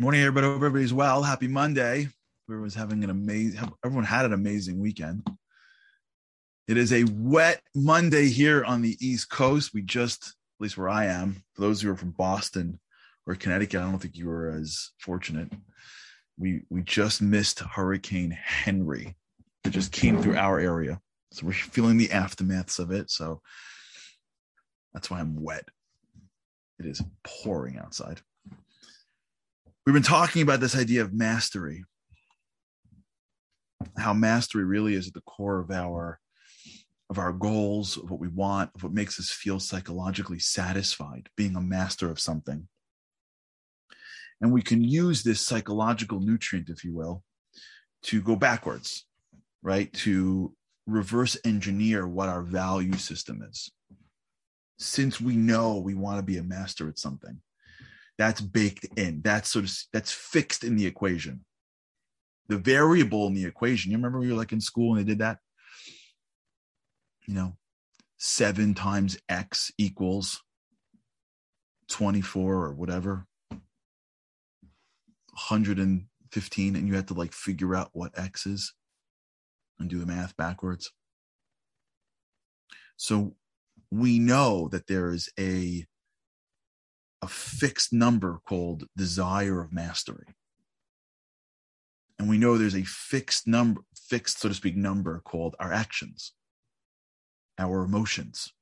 Morning, everybody. Hope everybody's well. Happy Monday. Everyone's having an amazing. Everyone had an amazing weekend. It is a wet Monday here on the East Coast. We just, at least where I am, for those who are from Boston or Connecticut, I don't think you were as fortunate. We we just missed Hurricane Henri. It just came through our area, so we're feeling the aftermaths of it. So that's why I'm wet. It is pouring outside. We've been talking about this idea of mastery, how mastery really is at the core of our of our goals, of what we want, of what makes us feel psychologically satisfied, being a master of something. And we can use this psychological nutrient, if you will, to go backwards, right? To reverse engineer what our value system is. Since we know we want to be a master at something, that's baked in. That's sort of that's fixed in the equation. The variable in the equation. You remember we were like in school and they did that? You know, seven times x equals 24 or whatever. 115, and you had to like figure out what x is and do the math backwards. So we know that there is a a fixed number called desire of mastery. And we know there's a fixed number, fixed, so to speak, number called our actions, our emotions,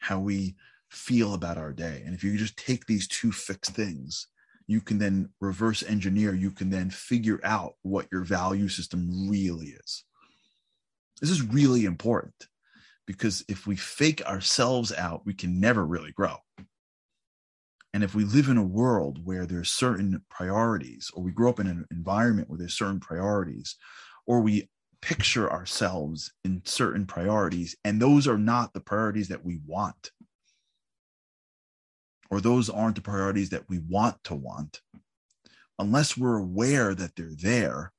how we feel about our day. And if you just take these two fixed things, you can then reverse engineer, you can then figure out what your value system really is. This is really important because if we fake ourselves out, we can never really grow. And if we live in a world where there's certain priorities, or we grow up in an environment where there's certain priorities, or we picture ourselves in certain priorities, and those are not the priorities that we want, or those aren't the priorities that we want to want, unless we're aware that they're there,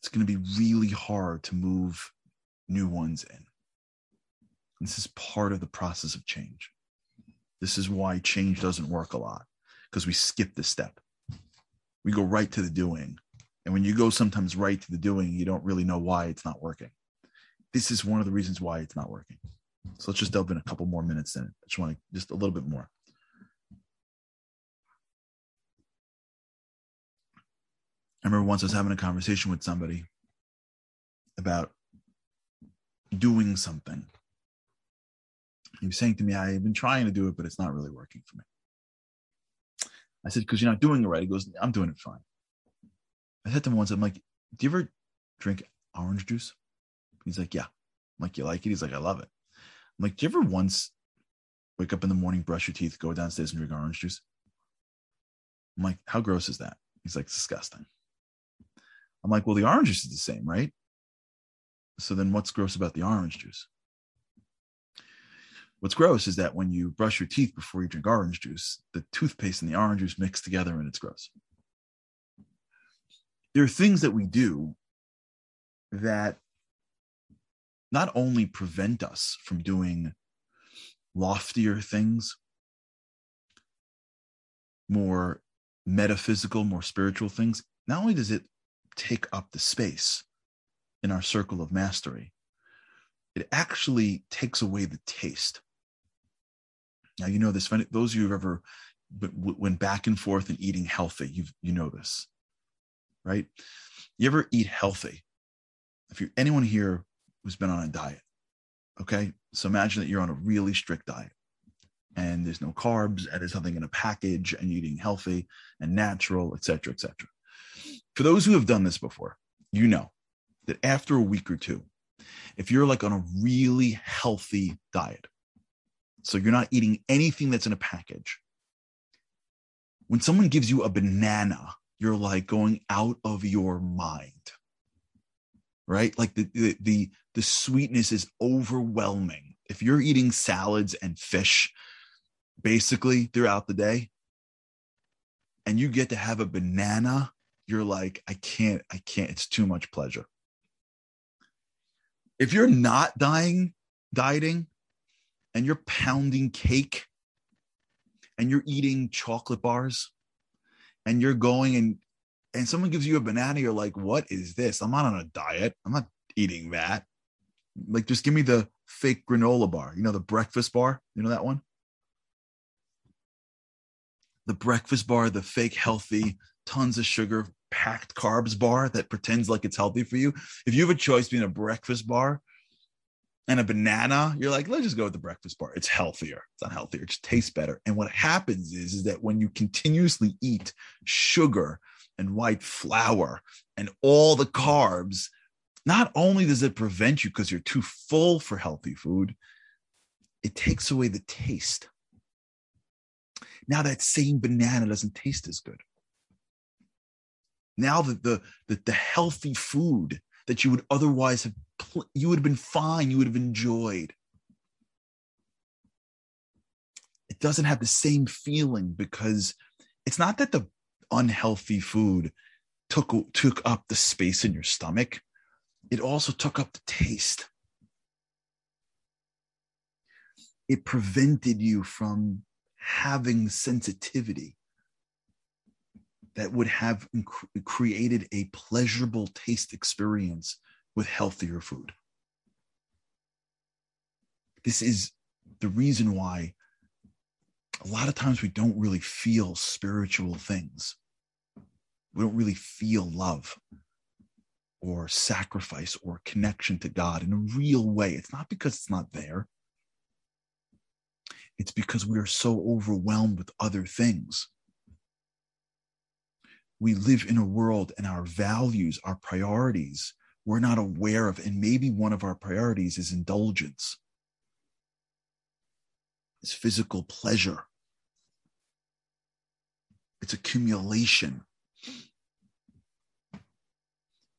it's going to be really hard to move new ones in. This is part of the process of change. This is why change doesn't work a lot because we skip the step. We go right to the doing. And when you go sometimes right to the doing, you don't really know why it's not working. This is one of the reasons why it's not working. So let's just delve in a couple more minutes in it. I just want to just a little bit more. I remember once I was having a conversation with somebody about doing something he was saying to me, I've been trying to do it, but it's not really working for me. I said, because you're not doing it right. He goes, I'm doing it fine. I said to him once, I'm like, do you ever drink orange juice? He's like, yeah. I'm like, you like it? He's like, I love it. I'm like, do you ever once wake up in the morning, brush your teeth, go downstairs and drink orange juice? I'm like, how gross is that? He's like, disgusting. I'm like, well, the orange juice is the same, right? So then what's gross about the orange juice? What's gross is that when you brush your teeth before you drink orange juice, the toothpaste and the orange juice mix together and it's gross. There are things that we do that not only prevent us from doing loftier things, more metaphysical, more spiritual things, not only does it take up the space in our circle of mastery, it actually takes away the taste. Now you know this. Those of you who've ever went back and forth and eating healthy, you you know this, right? You ever eat healthy? If you're anyone here who's been on a diet, okay, so imagine that you're on a really strict diet, and there's no carbs, and there's nothing in a package, and you're eating healthy and natural, etc., etc. For those who have done this before, you know that after a week or two, if you're like on a really healthy diet, so you're not eating anything that's in a package. When someone gives you a banana, you're like going out of your mind. Right? Like the the the, the sweetness is overwhelming. If you're eating salads and fish basically throughout the day and you get to have a banana, you're like I can't I can't it's too much pleasure. If you're not dying dieting, and you're pounding cake and you're eating chocolate bars and you're going and and someone gives you a banana, you're like, what is this? I'm not on a diet. I'm not eating that. Like, just give me the fake granola bar. You know, the breakfast bar. You know that one? The breakfast bar, the fake healthy, tons of sugar, packed carbs bar that pretends like it's healthy for you. If you have a choice between a breakfast bar and a banana, you're like, let's just go with the breakfast bar. It's healthier. It's not healthier. It just tastes better. And what happens is, is that when you continuously eat sugar and white flour and all the carbs, not only does it prevent you because you're too full for healthy food, it takes away the taste. Now that same banana doesn't taste as good. Now that the, the, the healthy food that you would otherwise have you would have been fine you would have enjoyed. It doesn't have the same feeling because it's not that the unhealthy food took took up the space in your stomach. It also took up the taste. It prevented you from having sensitivity that would have created a pleasurable taste experience with healthier food. This is the reason why a lot of times we don't really feel spiritual things. We don't really feel love or sacrifice or connection to God in a real way. It's not because it's not there, it's because we are so overwhelmed with other things we live in a world and our values, our priorities, we're not aware of. And maybe one of our priorities is indulgence, it's physical pleasure, it's accumulation,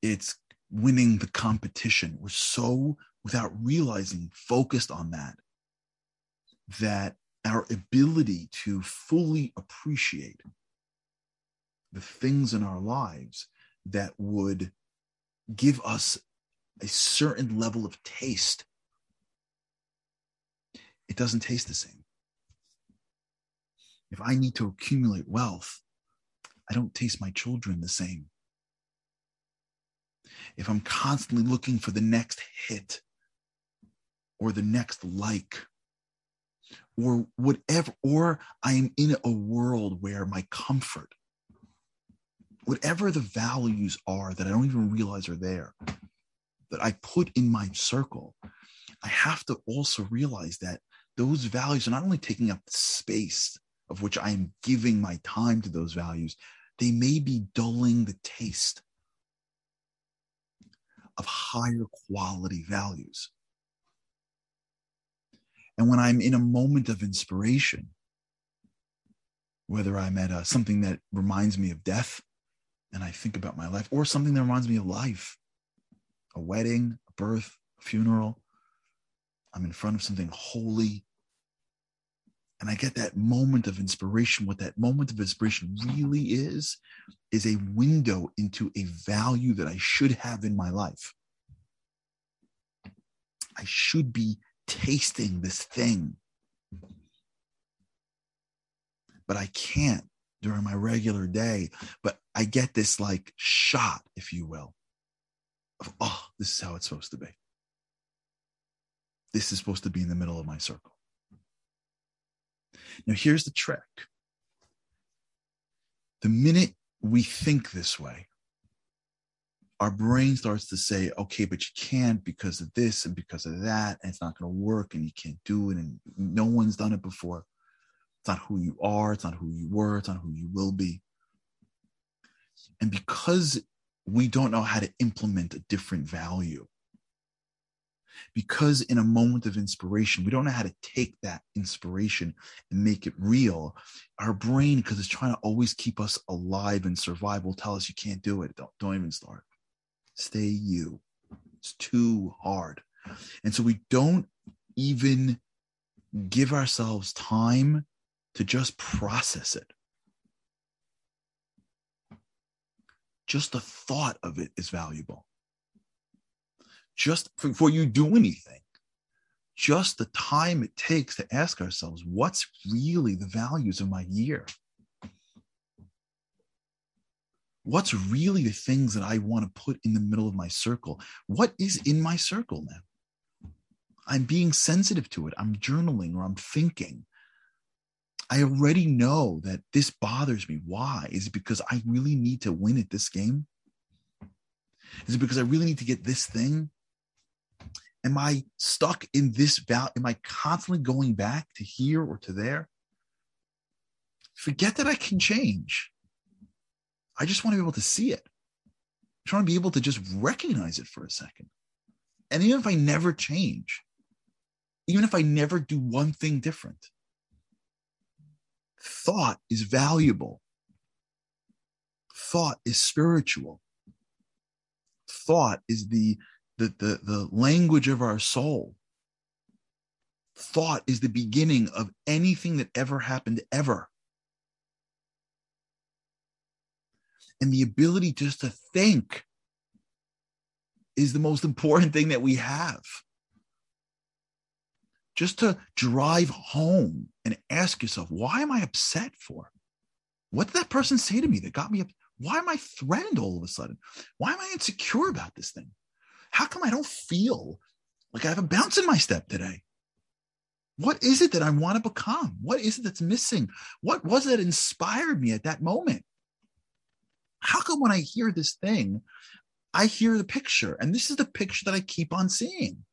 it's winning the competition. We're so, without realizing, focused on that, that our ability to fully appreciate the things in our lives that would give us a certain level of taste. It doesn't taste the same. If I need to accumulate wealth, I don't taste my children the same. If I'm constantly looking for the next hit or the next like or whatever, or I am in a world where my comfort whatever the values are that I don't even realize are there, that I put in my circle, I have to also realize that those values are not only taking up the space of which I am giving my time to those values, they may be dulling the taste of higher quality values. And when I'm in a moment of inspiration, whether I'm at a, something that reminds me of death, and I think about my life or something that reminds me of life a wedding, a birth, a funeral. I'm in front of something holy. And I get that moment of inspiration. What that moment of inspiration really is, is a window into a value that I should have in my life. I should be tasting this thing. But I can't during my regular day. But I get this like shot, if you will, of, oh, this is how it's supposed to be. This is supposed to be in the middle of my circle. Now, here's the trick the minute we think this way, our brain starts to say, okay, but you can't because of this and because of that, and it's not going to work, and you can't do it, and no one's done it before. It's not who you are, it's not who you were, it's not who you will be. And because we don't know how to implement a different value, because in a moment of inspiration, we don't know how to take that inspiration and make it real, our brain, because it's trying to always keep us alive and survive, will tell us you can't do it. Don't, don't even start. Stay you. It's too hard. And so we don't even give ourselves time to just process it. Just the thought of it is valuable. Just before you do anything, just the time it takes to ask ourselves, what's really the values of my year? what's really the things that I want to put in the middle of my circle? What is in my circle now? I'm being sensitive to it. I'm journaling or I'm thinking. I already know that this bothers me. Why? Is it because I really need to win at this game? Is it because I really need to get this thing? Am I stuck in this val? Am I constantly going back to here or to there? Forget that I can change. I just want to be able to see it. I trying to be able to just recognize it for a second. And even if I never change, even if I never do one thing different, thought is valuable. Thought is spiritual. Thought is the, the, the, the language of our soul. Thought is the beginning of anything that ever happened ever. and the ability just to think is the most important thing that we have. Just to drive home and ask yourself, why am I upset for? What did that person say to me that got me up? Why am I threatened all of a sudden? Why am I insecure about this thing? How come I don't feel like I have a bounce in my step today? What is it that I want to become? What is it that's missing? What was it that inspired me at that moment? how come when I hear this thing, I hear the picture, and this is the picture that I keep on seeing?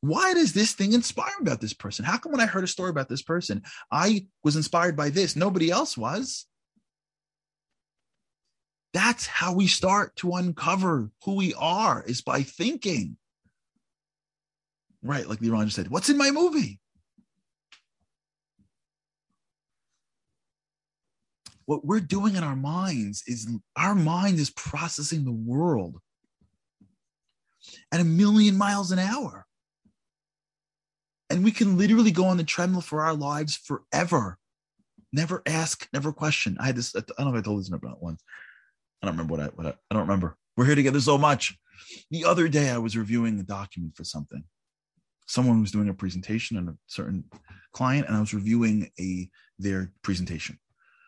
Why does this thing inspire about this person? How come when I heard a story about this person, I was inspired by this, nobody else was? That's how we start to uncover who we are is by thinking. Right, like Liran just said, what's in my movie? what we're doing in our minds is our mind is processing the world at a million miles an hour. And we can literally go on the treadmill for our lives forever. Never ask, never question. I had this, I don't know if I told this about once. I don't remember what I, what I, I don't remember. We're here together so much. The other day I was reviewing a document for something. Someone was doing a presentation on a certain client, and I was reviewing a their presentation.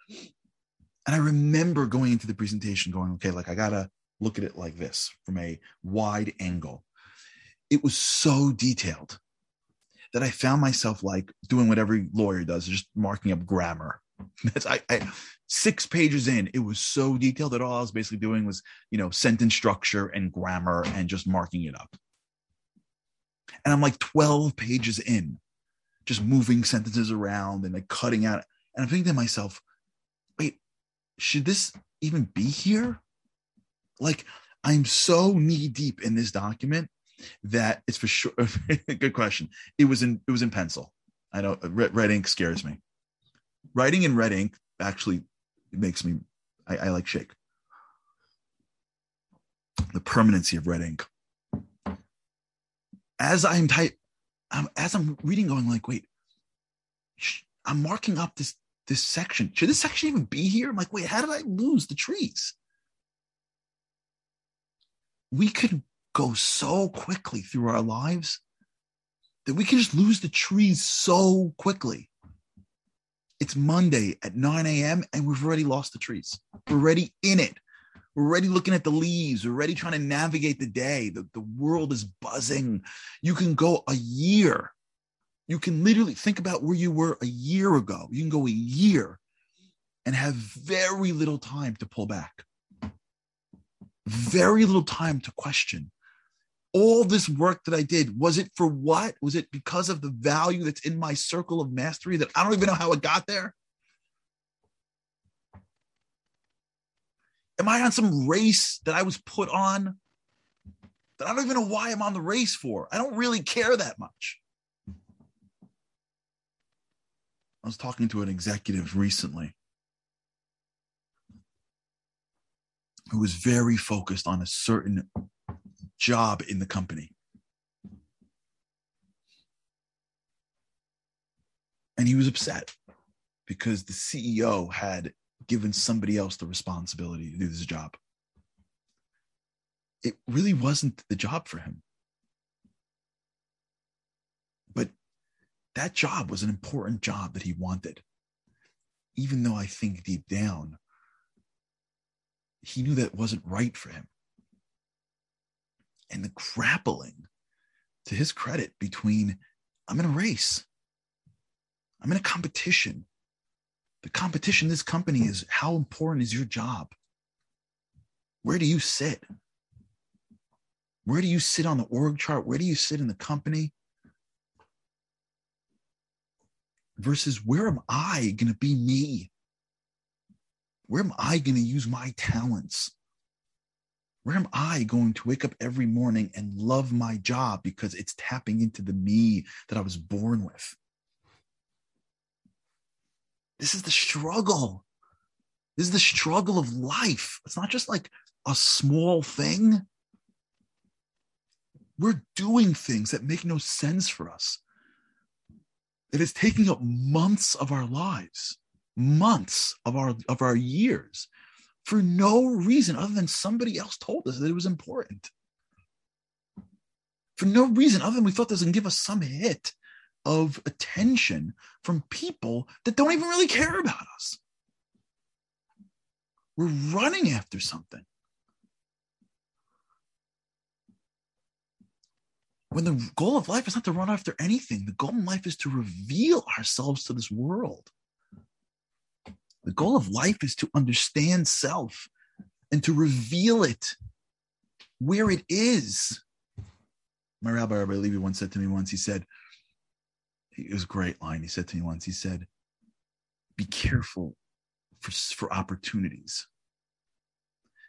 And I remember going into the presentation going, okay, like I got to look at it like this from a wide angle. It was so detailed that I found myself like doing what every lawyer does, just marking up grammar. That's I, I six pages in, it was so detailed that all I was basically doing was, you know, sentence structure and grammar and just marking it up. And I'm like 12 pages in, just moving sentences around and like cutting out. And I'm thinking to myself, wait, should this even be here? Like, I'm so knee deep in this document that it's for sure. good question. It was in it was in pencil. I know red, red ink scares me. Writing in red ink actually makes me. I, I like shake. The permanency of red ink. As I'm type, um, as I'm reading, going like, wait, I'm marking up this this section. Should this section even be here? I'm like, wait, how did I lose the trees? We could go so quickly through our lives that we can just lose the trees so quickly. It's Monday at 9 a.m. and we've already lost the trees. We're already in it. We're already looking at the leaves. We're already trying to navigate the day. The, the world is buzzing. You can go a year you can literally think about where you were a year ago. You can go a year and have very little time to pull back, very little time to question. All this work that I did, was it for what? Was it because of the value that's in my circle of mastery that I don't even know how it got there? Am I on some race that I was put on that I don't even know why I'm on the race for? I don't really care that much. I was talking to an executive recently who was very focused on a certain job in the company. And he was upset because the CEO had given somebody else the responsibility to do this job. It really wasn't the job for him. But that job was an important job that he wanted. Even though I think deep down, he knew that wasn't right for him. And the grappling, to his credit, between I'm in a race, I'm in a competition. The competition this company is how important is your job? Where do you sit? Where do you sit on the org chart? Where do you sit in the company? Versus where am I going to be me? Where am I going to use my talents? Where am I going to wake up every morning and love my job because it's tapping into the me that I was born with? This is the struggle. This is the struggle of life. It's not just like a small thing. We're doing things that make no sense for us. It is taking up months of our lives, months of our of our years for no reason other than somebody else told us that it was important. For no reason other than we thought this would give us some hit of attention from people that don't even really care about us. We're running after something. When the goal of life is not to run after anything, the goal in life is to reveal ourselves to this world. The goal of life is to understand self and to reveal it where it is. My rabbi, Rabbi Levi, once said to me once, he said, it was a great line. He said to me once, he said, be careful for, for opportunities.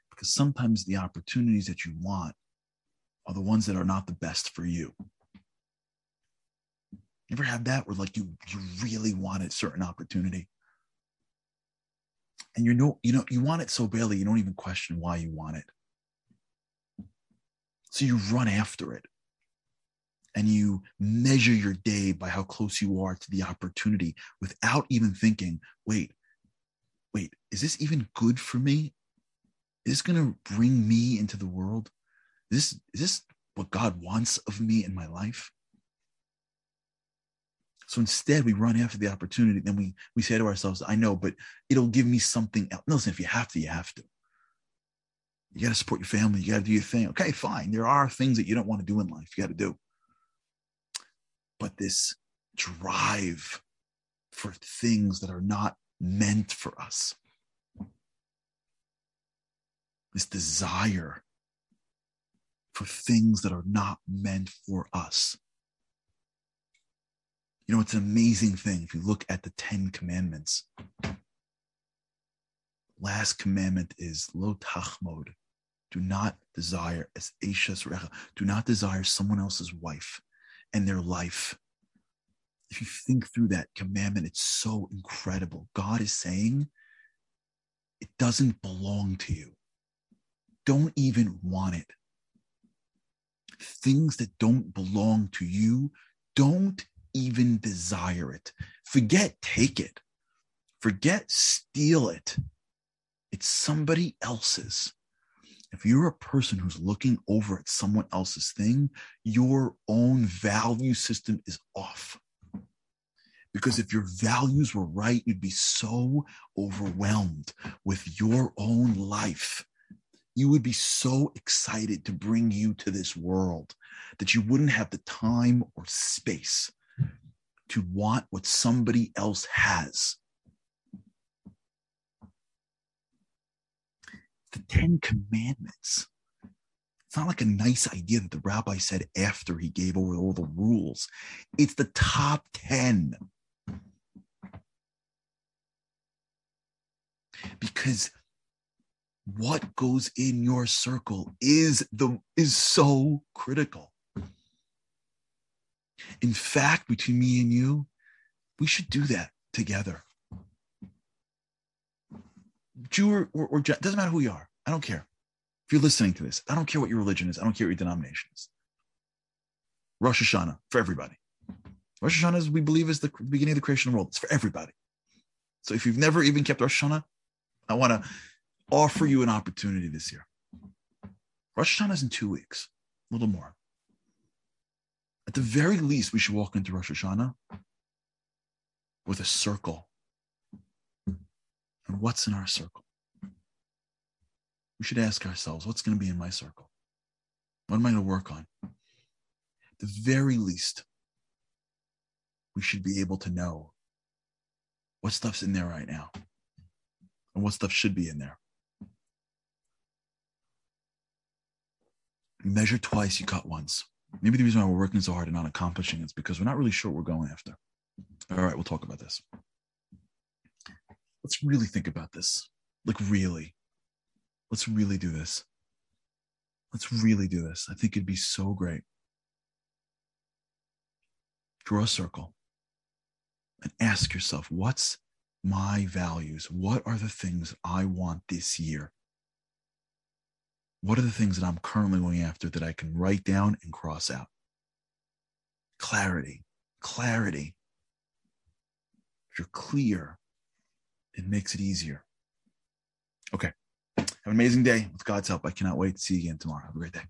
Because sometimes the opportunities that you want are the ones that are not the best for you. You ever had that where like you you really wanted certain opportunity? And you know you know you want it so badly you don't even question why you want it. So you run after it. And you measure your day by how close you are to the opportunity without even thinking wait wait is this even good for me? Is this going to bring me into the world? Is this is this what god wants of me in my life so instead, we run after the opportunity. Then we we say to ourselves, "I know, but it'll give me something else." No, listen, if you have to, you have to. You got to support your family. You got to do your thing. Okay, fine. There are things that you don't want to do in life. You got to do. But this drive for things that are not meant for us, this desire for things that are not meant for us you know, it's an amazing thing if you look at the Ten Commandments. Last commandment is lo tachmod. Do not desire as Ashas Recha. Do not desire someone else's wife and their life. If you think through that commandment, it's so incredible. God is saying it doesn't belong to you. Don't even want it. Things that don't belong to you, don't even desire it. Forget take it. Forget steal it. It's somebody else's. If you're a person who's looking over at someone else's thing, your own value system is off. Because if your values were right, you'd be so overwhelmed with your own life. You would be so excited to bring you to this world that you wouldn't have the time or space to want what somebody else has. The Ten Commandments. It's not like a nice idea that the rabbi said after he gave over all the rules. It's the top 10. Because what goes in your circle is the is so critical. In fact, between me and you, we should do that together. Jew or, or, or doesn't matter who you are. I don't care. If you're listening to this, I don't care what your religion is. I don't care what your denomination is. Rosh Hashanah for everybody. Rosh Hashanah, is, we believe, is the beginning of the creation of the world. It's for everybody. So if you've never even kept Rosh Hashanah, I want to offer you an opportunity this year. Rosh Hashanah is in two weeks, a little more. At the very least, we should walk into Rosh Hashanah with a circle. And what's in our circle? we should ask ourselves what's going to be in my circle? What am I going to work on? At the very least, we should be able to know what stuff's in there right now and what stuff should be in there. Measure twice, you cut once. Maybe the reason why we're working so hard and not accomplishing is because we're not really sure what we're going after. All right, we'll talk about this. Let's really think about this. Like, really. Let's really do this. Let's really do this. I think it'd be so great. Draw a circle and ask yourself what's my values? What are the things I want this year? What are the things that I'm currently going after that I can write down and cross out? Clarity, clarity. If you're clear, it makes it easier. Okay. Have an amazing day. With God's help, I cannot wait to see you again tomorrow. Have a great day.